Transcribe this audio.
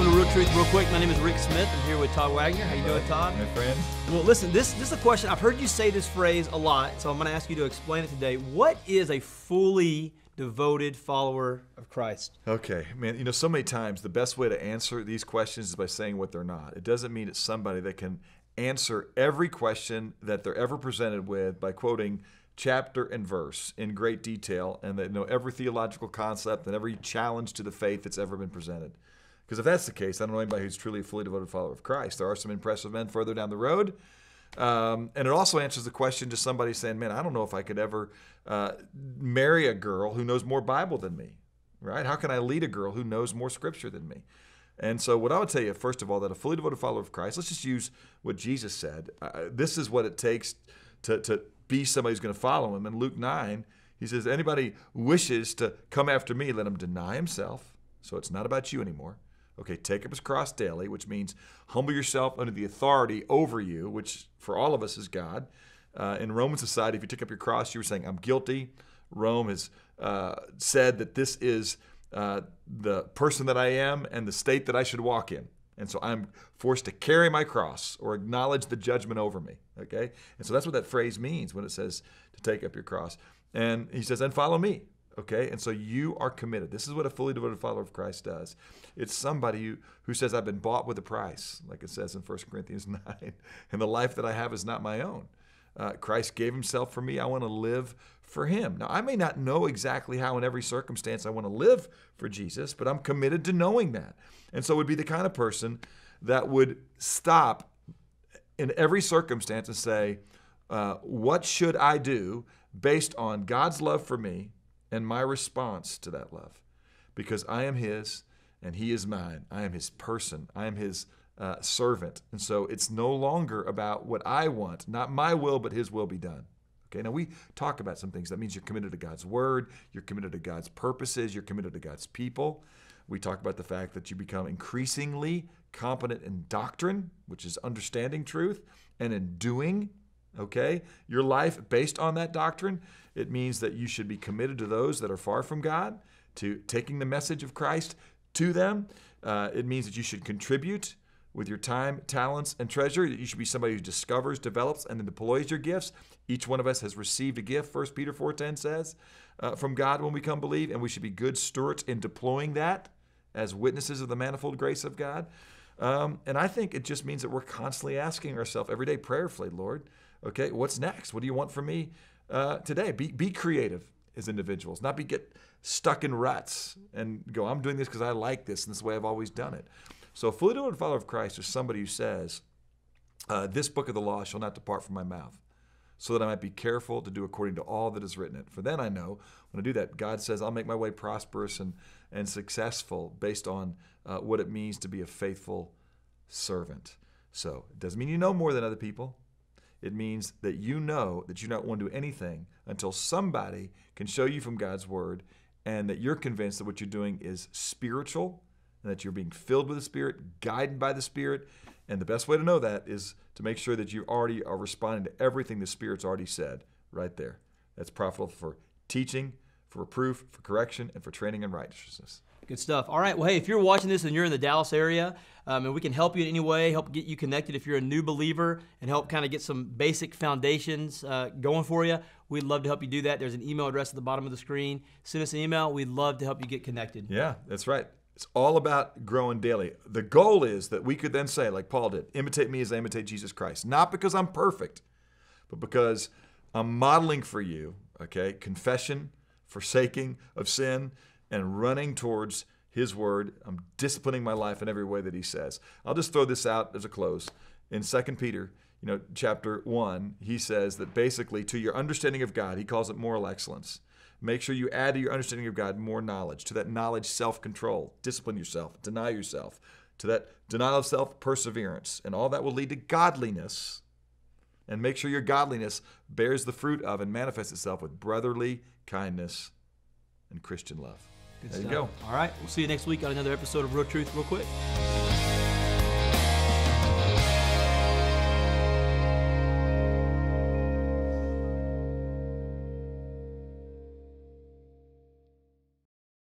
welcome to Real Truth Real Quick. My name is Rick Smith. I'm here with Todd Wagner. How you doing, Todd? My friend. Well, listen, this, this is a question. I've heard you say this phrase a lot, so I'm going to ask you to explain it today. What is a fully devoted follower of Christ? Okay, man, you know, so many times the best way to answer these questions is by saying what they're not. It doesn't mean it's somebody that can answer every question that they're ever presented with by quoting chapter and verse in great detail and they know every theological concept and every challenge to the faith that's ever been presented. Because if that's the case, I don't know anybody who's truly a fully devoted follower of Christ. There are some impressive men further down the road. Um, and it also answers the question to somebody saying, man, I don't know if I could ever uh, marry a girl who knows more Bible than me, right? How can I lead a girl who knows more scripture than me? And so, what I would tell you, first of all, that a fully devoted follower of Christ, let's just use what Jesus said. Uh, this is what it takes to, to be somebody who's going to follow him. In Luke 9, he says, Anybody wishes to come after me, let him deny himself. So it's not about you anymore. Okay, take up his cross daily, which means humble yourself under the authority over you, which for all of us is God. Uh, in Roman society, if you took up your cross, you were saying, I'm guilty. Rome has uh, said that this is uh, the person that I am and the state that I should walk in. And so I'm forced to carry my cross or acknowledge the judgment over me. Okay? And so that's what that phrase means when it says to take up your cross. And he says, and follow me. Okay? And so you are committed. This is what a fully devoted follower of Christ does. It's somebody who, who says, I've been bought with a price, like it says in 1 Corinthians 9. And the life that I have is not my own. Uh, Christ gave himself for me. I want to live for him. Now, I may not know exactly how in every circumstance I want to live for Jesus, but I'm committed to knowing that. And so, would be the kind of person that would stop in every circumstance and say, uh, What should I do based on God's love for me and my response to that love? Because I am His and He is mine. I am His person. I am His uh, servant. And so it's no longer about what I want, not my will, but His will be done. Okay, now we talk about some things. That means you're committed to God's word, you're committed to God's purposes, you're committed to God's people. We talk about the fact that you become increasingly competent in doctrine, which is understanding truth, and in doing, okay, your life based on that doctrine. It means that you should be committed to those that are far from God, to taking the message of Christ to them. Uh, it means that you should contribute with your time, talents, and treasure. You should be somebody who discovers, develops, and then deploys your gifts. Each one of us has received a gift, 1 Peter 4.10 says, uh, from God when we come believe, and we should be good stewards in deploying that as witnesses of the manifold grace of God. Um, and I think it just means that we're constantly asking ourselves every day prayerfully, Lord, okay, what's next? What do you want from me uh, today? Be, be creative as individuals, not be get stuck in ruts and go, I'm doing this because I like this and this is the way I've always done it. So a fully devoted follower of Christ is somebody who says, uh, this book of the law shall not depart from my mouth, so that I might be careful to do according to all that is written in it. For then I know when I do that, God says, I'll make my way prosperous and, and successful based on uh, what it means to be a faithful servant. So it doesn't mean you know more than other people. It means that you know that you don't want to do anything until somebody can show you from God's word and that you're convinced that what you're doing is spiritual and that you're being filled with the Spirit, guided by the Spirit. And the best way to know that is to make sure that you already are responding to everything the Spirit's already said right there. That's profitable for teaching, for reproof, for correction, and for training in righteousness. Good stuff. All right. Well, hey, if you're watching this and you're in the Dallas area, um, and we can help you in any way, help get you connected if you're a new believer, and help kind of get some basic foundations uh, going for you, we'd love to help you do that. There's an email address at the bottom of the screen. Send us an email. We'd love to help you get connected. Yeah, that's right. It's all about growing daily. The goal is that we could then say, like Paul did, imitate me as I imitate Jesus Christ. Not because I'm perfect, but because I'm modeling for you, okay, confession, forsaking of sin, and running towards his word. I'm disciplining my life in every way that he says. I'll just throw this out as a close. In 2 Peter, you know, chapter 1, he says that basically to your understanding of God, he calls it moral excellence. Make sure you add to your understanding of God more knowledge. To that knowledge, self control. Discipline yourself. Deny yourself. To that denial of self, perseverance. And all that will lead to godliness. And make sure your godliness bears the fruit of and manifests itself with brotherly kindness and Christian love. Good there stuff. you go. All right. We'll see you next week on another episode of Real Truth, real quick.